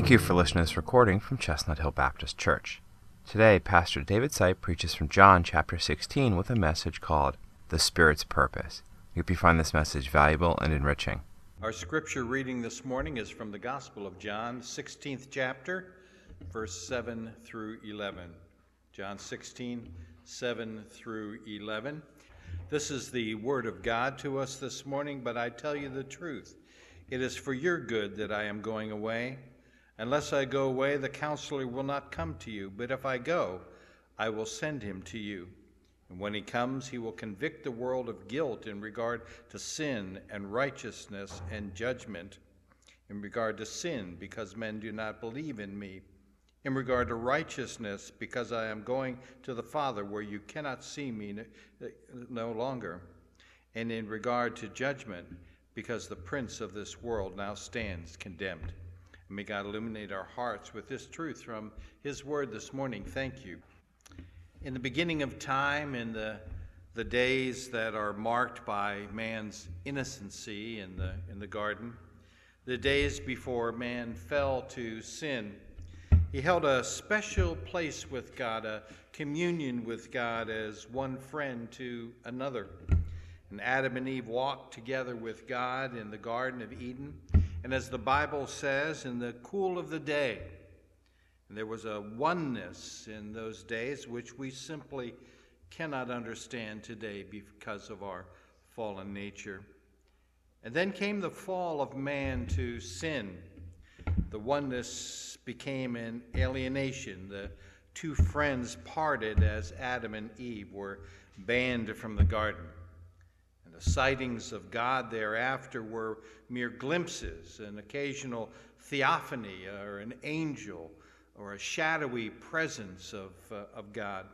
Thank you for listening to this recording from Chestnut Hill Baptist Church. Today, Pastor David Sipe preaches from John chapter 16 with a message called The Spirit's Purpose. We hope you find this message valuable and enriching. Our scripture reading this morning is from the Gospel of John, 16th chapter, verse 7 through 11. John 16, 7 through 11. This is the word of God to us this morning, but I tell you the truth. It is for your good that I am going away. Unless I go away, the counselor will not come to you, but if I go, I will send him to you. And when he comes, he will convict the world of guilt in regard to sin and righteousness and judgment. In regard to sin, because men do not believe in me. In regard to righteousness, because I am going to the Father where you cannot see me uh, no longer. And in regard to judgment, because the prince of this world now stands condemned. And may God illuminate our hearts with this truth from his word this morning. Thank you. In the beginning of time, in the, the days that are marked by man's innocency in the, in the garden, the days before man fell to sin, he held a special place with God, a communion with God as one friend to another. And Adam and Eve walked together with God in the Garden of Eden. And as the Bible says, in the cool of the day, and there was a oneness in those days which we simply cannot understand today because of our fallen nature. And then came the fall of man to sin. The oneness became an alienation. The two friends parted as Adam and Eve were banned from the garden. Sightings of God thereafter were mere glimpses, an occasional theophany or an angel or a shadowy presence of, uh, of God.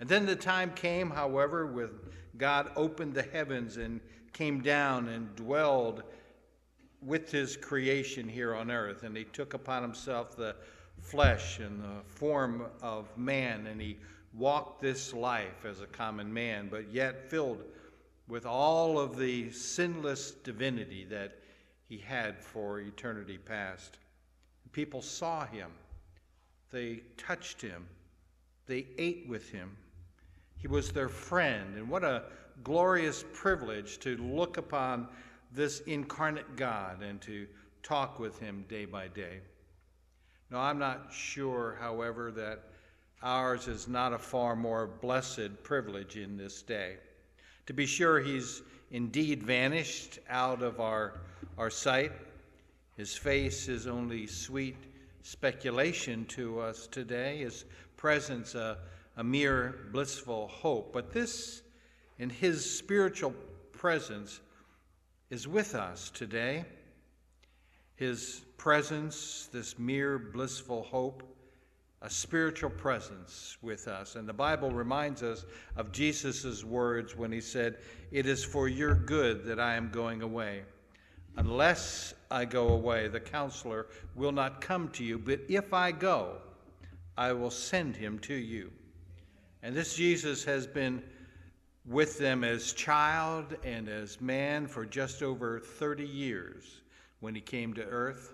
And then the time came, however, when God opened the heavens and came down and dwelled with his creation here on earth. And he took upon himself the flesh and the form of man, and he walked this life as a common man, but yet filled with all of the sinless divinity that he had for eternity past. People saw him they touched him. They ate with him. He was their friend. And what a glorious privilege to look upon this incarnate God and to talk with him day by day. Now, I'm not sure, however, that ours is not a far more blessed privilege in this day. To be sure, he's indeed vanished out of our, our sight. His face is only sweet speculation to us today, his presence a, a mere blissful hope. But this, in his spiritual presence, is with us today. His presence, this mere blissful hope, a spiritual presence with us. And the Bible reminds us of Jesus' words when he said, It is for your good that I am going away. Unless I go away, the counselor will not come to you, but if I go, I will send him to you. And this Jesus has been with them as child and as man for just over 30 years when he came to earth.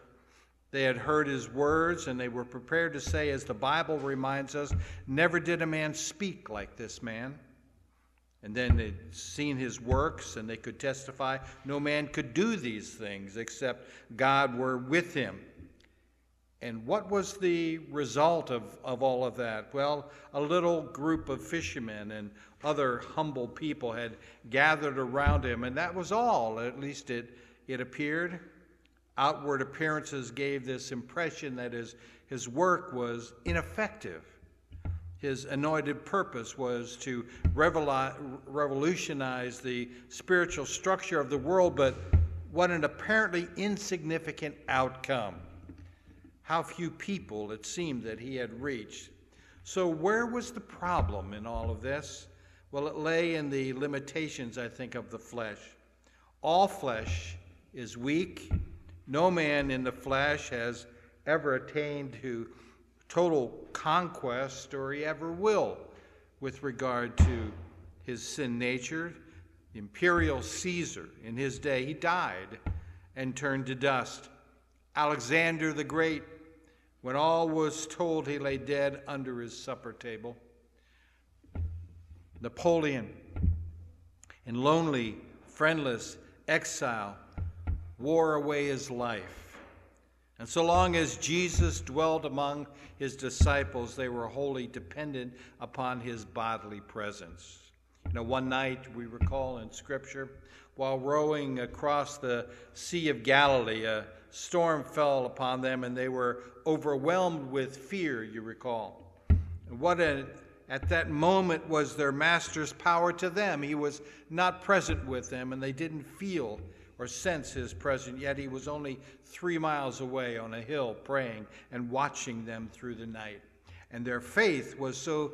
They had heard his words and they were prepared to say, as the Bible reminds us, never did a man speak like this man. And then they'd seen his works and they could testify no man could do these things except God were with him. And what was the result of, of all of that? Well, a little group of fishermen and other humble people had gathered around him, and that was all, at least it, it appeared. Outward appearances gave this impression that his, his work was ineffective his anointed purpose was to revolutionize the spiritual structure of the world, but what an apparently insignificant outcome. How few people it seemed that he had reached. So, where was the problem in all of this? Well, it lay in the limitations, I think, of the flesh. All flesh is weak. No man in the flesh has ever attained to total conquest or he ever will with regard to his sin nature. The imperial Caesar in his day, he died and turned to dust. Alexander the Great When all was told, he lay dead under his supper table. Napoleon, in lonely, friendless exile, wore away his life. And so long as Jesus dwelt among his disciples, they were wholly dependent upon his bodily presence. You know, one night we recall in Scripture, while rowing across the Sea of Galilee, a storm fell upon them and they were overwhelmed with fear, you recall. And what a, at that moment was their master's power to them. He was not present with them and they didn't feel or sense his presence, yet he was only three miles away on a hill praying and watching them through the night. And their faith was so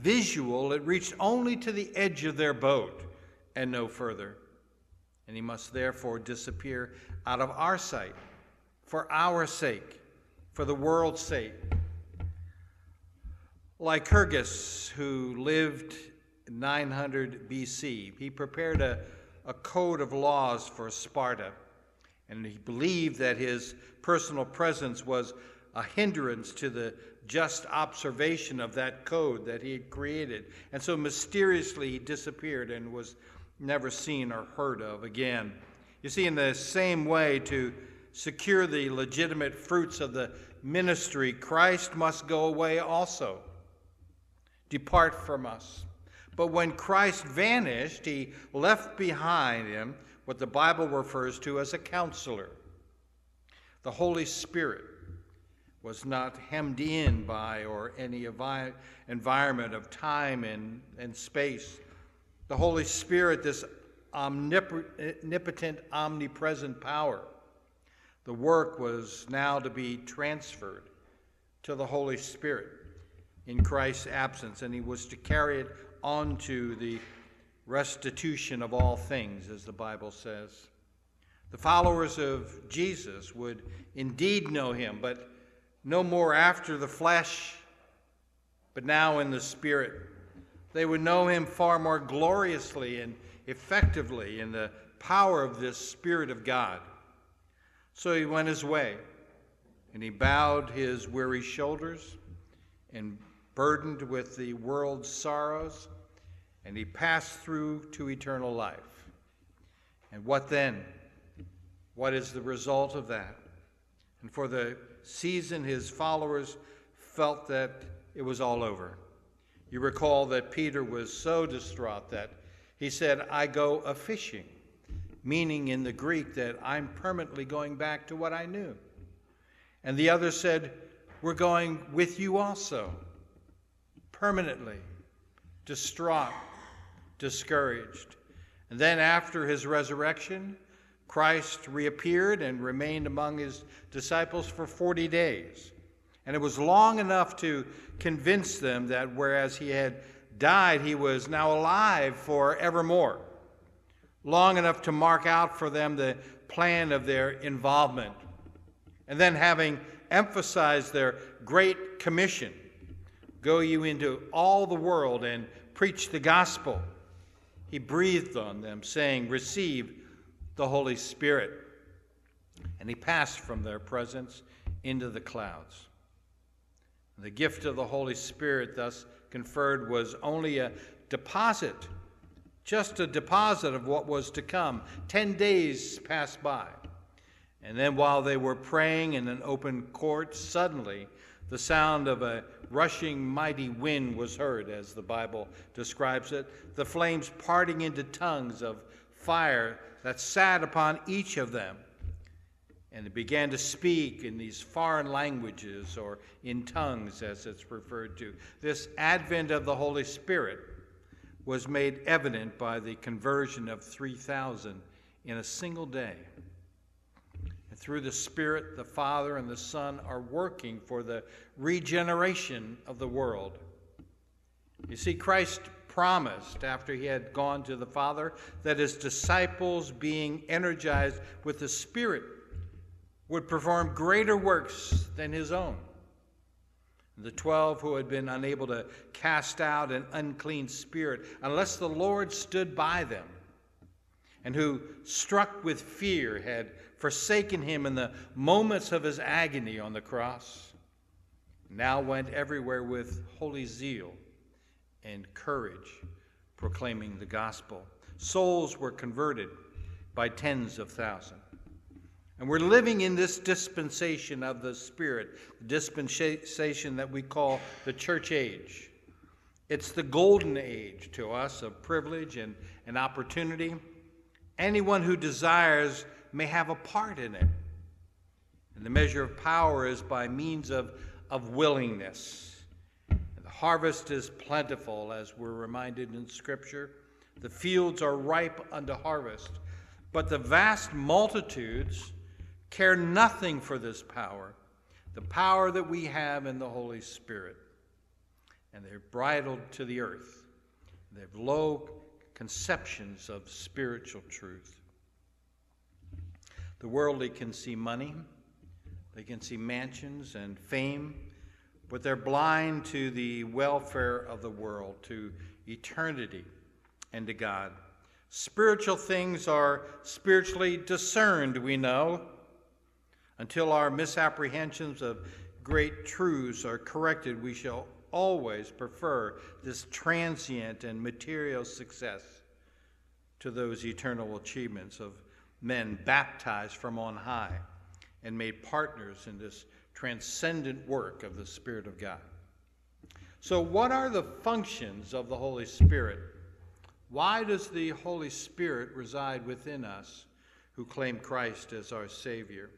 visual, it reached only to the edge of their boat and no further and he must therefore disappear out of our sight for our sake, for the world's sake. Lycurgus, who lived 900 BC, he prepared a, a code of laws for Sparta, and he believed that his personal presence was a hindrance to the just observation of that code that he had created. And so mysteriously he disappeared and was never seen or heard of again. You see, in the same way, to secure the legitimate fruits of the ministry, Christ must go away also, depart from us. But when Christ vanished, he left behind him what the Bible refers to as a counselor. The Holy Spirit was not hemmed in by or any environment of time and, and space the Holy Spirit, this omnipotent, omnipresent power. The work was now to be transferred to the Holy Spirit in Christ's absence, and he was to carry it on to the restitution of all things, as the Bible says. The followers of Jesus would indeed know him, but no more after the flesh, but now in the Spirit. They would know him far more gloriously and effectively in the power of this Spirit of God. So he went his way, and he bowed his weary shoulders and burdened with the world's sorrows, and he passed through to eternal life. And what then? What is the result of that? And for the season, his followers felt that it was all over. You recall that Peter was so distraught that he said, I go a fishing, meaning in the Greek that I'm permanently going back to what I knew. And the other said, We're going with you also, permanently, distraught, discouraged. And then after his resurrection, Christ reappeared and remained among his disciples for 40 days. And it was long enough to convince them that whereas he had died, he was now alive for evermore. Long enough to mark out for them the plan of their involvement. And then, having emphasized their great commission go you into all the world and preach the gospel, he breathed on them, saying, Receive the Holy Spirit. And he passed from their presence into the clouds. The gift of the Holy Spirit thus conferred was only a deposit, just a deposit of what was to come. Ten days passed by. And then, while they were praying in an open court, suddenly the sound of a rushing mighty wind was heard, as the Bible describes it, the flames parting into tongues of fire that sat upon each of them and they began to speak in these foreign languages or in tongues, as it's referred to. This advent of the Holy Spirit was made evident by the conversion of 3,000 in a single day. Through the Spirit, the Father and the Son are working for the regeneration of the world. You see, Christ promised after he had gone to the Father that his disciples, being energized with the Spirit, would perform greater works than his own. The twelve who had been unable to cast out an unclean spirit unless the Lord stood by them, and who, struck with fear, had forsaken him in the moments of his agony on the cross. now went everywhere with holy zeal and courage, proclaiming the gospel. Souls were converted by tens of thousands. And we're living in this dispensation of the Spirit, the dispensation that we call the church age. It's the golden age to us of privilege and, and opportunity. Anyone who desires may have a part in it. And the measure of power is by means of, of willingness. And the harvest is plentiful, as we're reminded in Scripture. The fields are ripe unto harvest. But the vast multitudes care nothing for this power, the power that we have in the Holy Spirit. And they're bridled to the earth. They have low conceptions of spiritual truth. The worldly can see money, they can see mansions and fame, but they're blind to the welfare of the world, to eternity, and to God. Spiritual things are spiritually discerned, we know, until our misapprehensions of great truths are corrected, we shall always prefer this transient and material success to those eternal achievements of men baptized from on high and made partners in this transcendent work of the Spirit of God. So, what are the functions of the Holy Spirit? Why does the Holy Spirit reside within us who claim Christ as our Savior?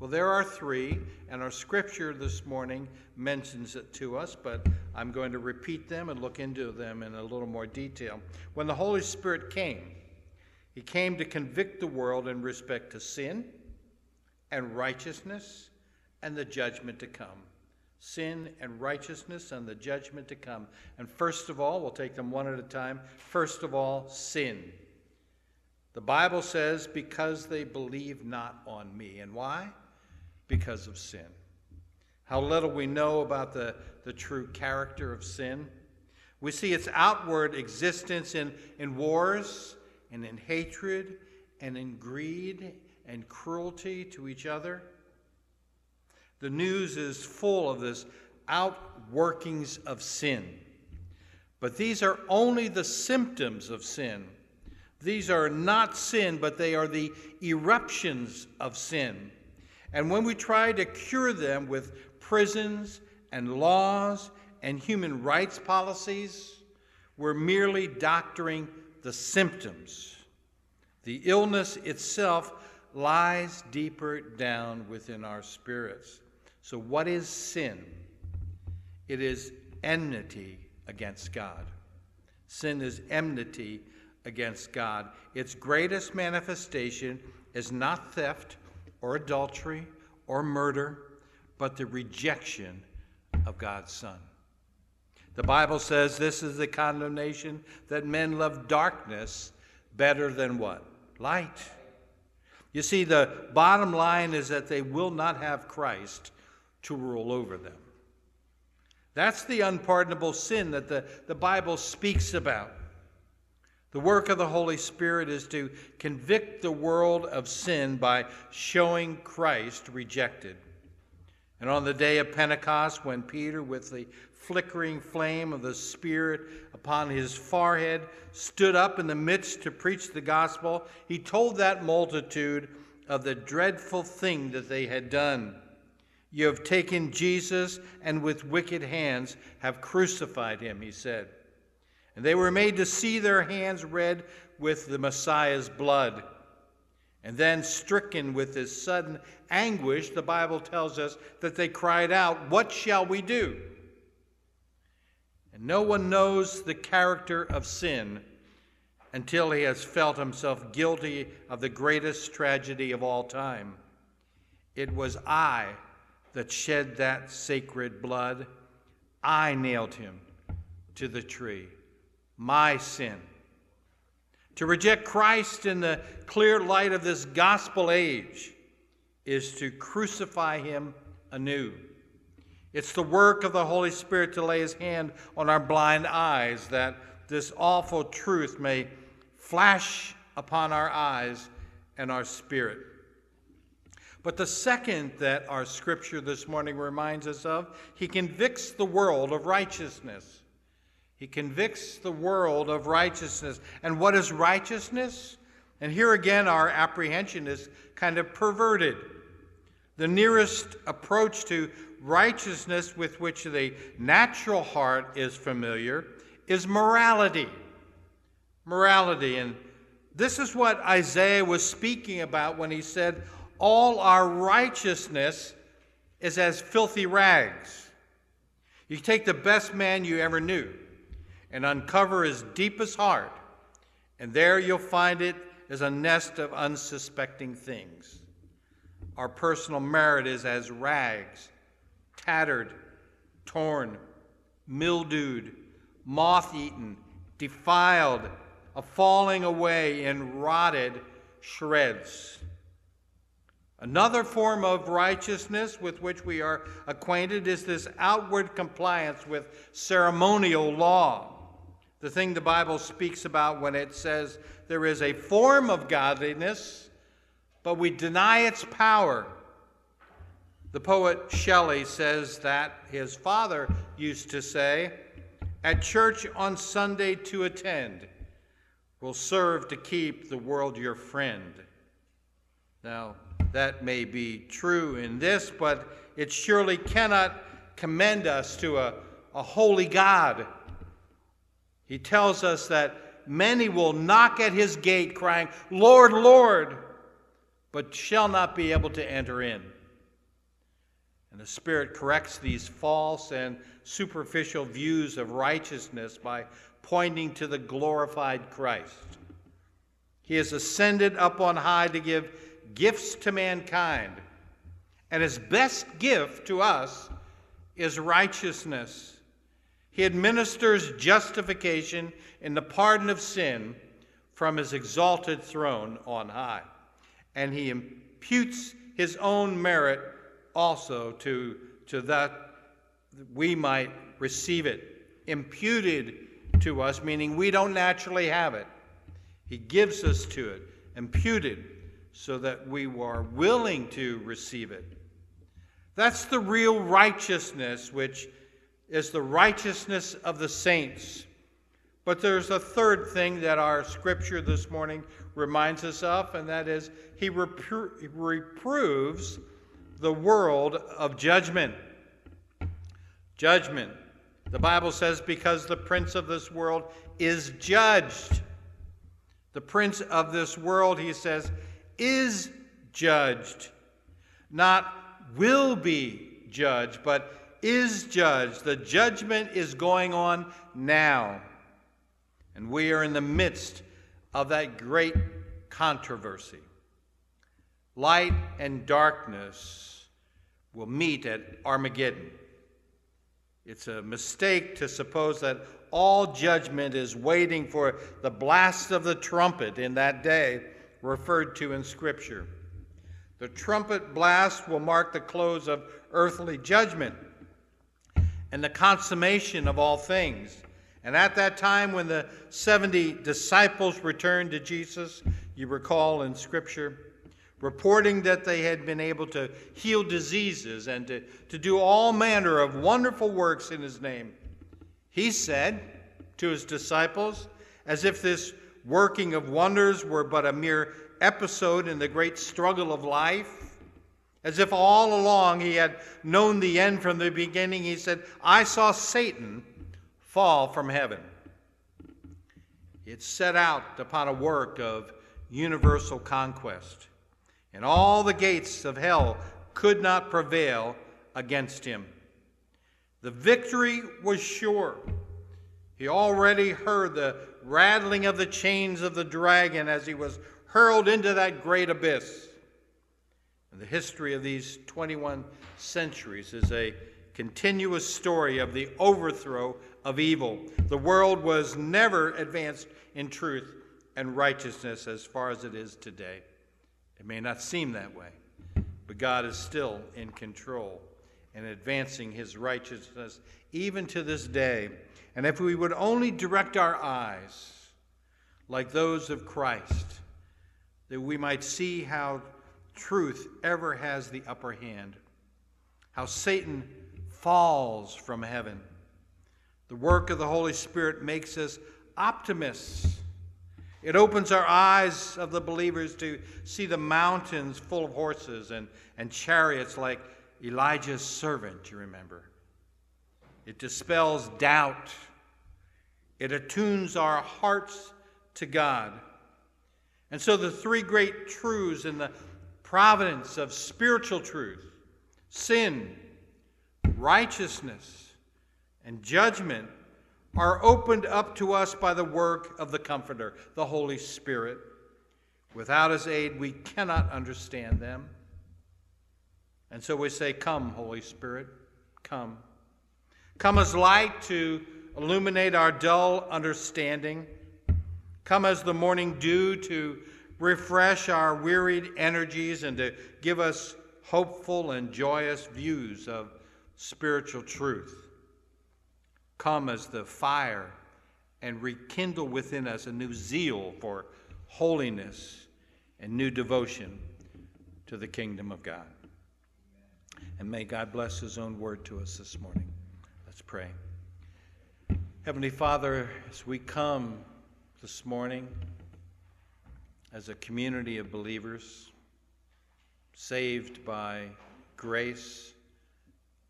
Well, there are three, and our scripture this morning mentions it to us, but I'm going to repeat them and look into them in a little more detail. When the Holy Spirit came, he came to convict the world in respect to sin and righteousness and the judgment to come. Sin and righteousness and the judgment to come. And first of all, we'll take them one at a time. First of all, sin. The Bible says, because they believe not on me. And why? because of sin. How little we know about the, the true character of sin. We see its outward existence in, in wars and in hatred and in greed and cruelty to each other. The news is full of this outworkings of sin. But these are only the symptoms of sin. These are not sin, but they are the eruptions of sin. And when we try to cure them with prisons and laws and human rights policies, we're merely doctoring the symptoms. The illness itself lies deeper down within our spirits. So, what is sin? It is enmity against God. Sin is enmity against God. Its greatest manifestation is not theft or adultery or murder, but the rejection of God's Son. The Bible says this is the condemnation that men love darkness better than what? Light. You see, the bottom line is that they will not have Christ to rule over them. That's the unpardonable sin that the, the Bible speaks about. The work of the Holy Spirit is to convict the world of sin by showing Christ rejected. And on the day of Pentecost, when Peter, with the flickering flame of the Spirit upon his forehead, stood up in the midst to preach the gospel, he told that multitude of the dreadful thing that they had done. You have taken Jesus and with wicked hands have crucified him, he said. And they were made to see their hands red with the Messiah's blood. And then, stricken with this sudden anguish, the Bible tells us that they cried out, What shall we do? And no one knows the character of sin until he has felt himself guilty of the greatest tragedy of all time. It was I that shed that sacred blood. I nailed him to the tree my sin. To reject Christ in the clear light of this gospel age is to crucify him anew. It's the work of the Holy Spirit to lay his hand on our blind eyes that this awful truth may flash upon our eyes and our spirit. But the second that our scripture this morning reminds us of, he convicts the world of righteousness. He convicts the world of righteousness. And what is righteousness? And here again, our apprehension is kind of perverted. The nearest approach to righteousness with which the natural heart is familiar is morality. Morality. And this is what Isaiah was speaking about when he said, All our righteousness is as filthy rags. You take the best man you ever knew and uncover his deepest heart, and there you'll find it as a nest of unsuspecting things. Our personal merit is as rags, tattered, torn, mildewed, moth eaten, defiled, a falling away in rotted shreds. Another form of righteousness with which we are acquainted is this outward compliance with ceremonial law. The thing the Bible speaks about when it says there is a form of godliness, but we deny its power. The poet Shelley says that his father used to say, At church on Sunday to attend will serve to keep the world your friend. Now, that may be true in this, but it surely cannot commend us to a, a holy God. He tells us that many will knock at his gate, crying, Lord, Lord, but shall not be able to enter in. And the Spirit corrects these false and superficial views of righteousness by pointing to the glorified Christ. He has ascended up on high to give gifts to mankind. And his best gift to us is righteousness. He administers justification in the pardon of sin from his exalted throne on high. And he imputes his own merit also to, to that we might receive it. Imputed to us, meaning we don't naturally have it. He gives us to it, imputed, so that we are willing to receive it. That's the real righteousness, which is the righteousness of the saints. But there's a third thing that our scripture this morning reminds us of, and that is he repro- reproves the world of judgment. Judgment. The Bible says, because the prince of this world is judged. The prince of this world, he says, is judged. Not will be judged, but is judged. The judgment is going on now. And we are in the midst of that great controversy. Light and darkness will meet at Armageddon. It's a mistake to suppose that all judgment is waiting for the blast of the trumpet in that day referred to in Scripture. The trumpet blast will mark the close of earthly judgment and the consummation of all things. And at that time, when the 70 disciples returned to Jesus, you recall in Scripture, reporting that they had been able to heal diseases and to, to do all manner of wonderful works in his name, he said to his disciples, as if this working of wonders were but a mere episode in the great struggle of life. As if all along he had known the end from the beginning, he said, I saw Satan fall from heaven. It set out upon a work of universal conquest, and all the gates of hell could not prevail against him. The victory was sure. He already heard the rattling of the chains of the dragon as he was hurled into that great abyss. And the history of these 21 centuries is a continuous story of the overthrow of evil. The world was never advanced in truth and righteousness as far as it is today. It may not seem that way, but God is still in control and advancing his righteousness even to this day. And if we would only direct our eyes like those of Christ, that we might see how truth ever has the upper hand, how Satan falls from heaven. The work of the Holy Spirit makes us optimists. It opens our eyes of the believers to see the mountains full of horses and, and chariots like Elijah's servant, you remember. It dispels doubt. It attunes our hearts to God. And so the three great truths in the providence of spiritual truth sin, righteousness, and judgment are opened up to us by the work of the Comforter, the Holy Spirit. Without his aid, we cannot understand them. And so we say, Come, Holy Spirit, come. Come as light to illuminate our dull understanding. Come as the morning dew to refresh our wearied energies and to give us hopeful and joyous views of spiritual truth. Come as the fire and rekindle within us a new zeal for holiness and new devotion to the kingdom of God. And may God bless His own word to us this morning. Let's pray. Heavenly Father, as we come this morning as a community of believers, saved by grace,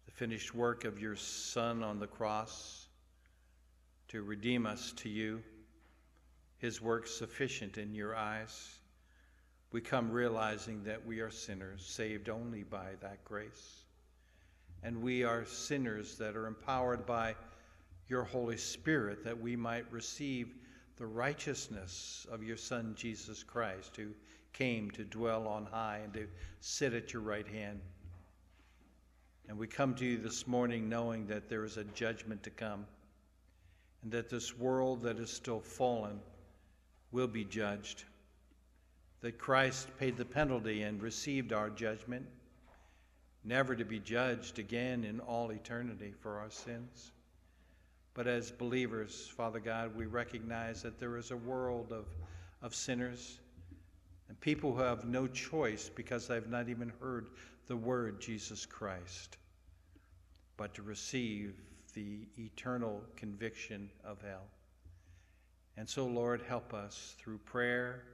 the finished work of your Son on the cross to redeem us to you, his work sufficient in your eyes. We come realizing that we are sinners, saved only by that grace. And we are sinners that are empowered by your Holy Spirit that we might receive the righteousness of your Son, Jesus Christ, who came to dwell on high and to sit at your right hand. And we come to you this morning knowing that there is a judgment to come and that this world that is still fallen will be judged. That Christ paid the penalty and received our judgment, never to be judged again in all eternity for our sins. But as believers, Father God, we recognize that there is a world of, of sinners and people who have no choice because they've not even heard the word Jesus Christ, but to receive the eternal conviction of hell. And so, Lord, help us through prayer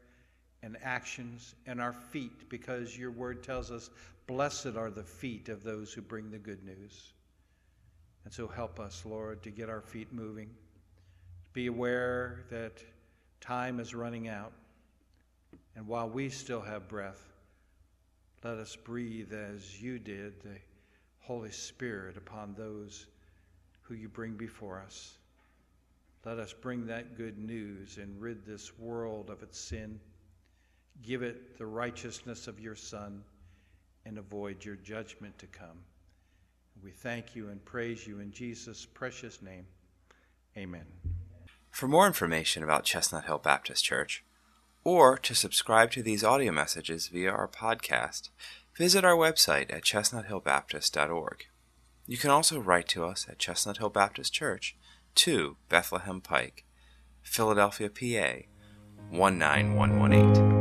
and actions and our feet, because your word tells us, Blessed are the feet of those who bring the good news. And so help us, Lord, to get our feet moving. Be aware that time is running out. And while we still have breath, let us breathe as you did the Holy Spirit upon those who you bring before us. Let us bring that good news and rid this world of its sin. Give it the righteousness of your Son and avoid your judgment to come. We thank you and praise you in Jesus' precious name. Amen. For more information about Chestnut Hill Baptist Church, or to subscribe to these audio messages via our podcast, visit our website at chestnuthillbaptist.org. You can also write to us at Chestnut Hill Baptist Church, 2 Bethlehem Pike, Philadelphia, PA 19118.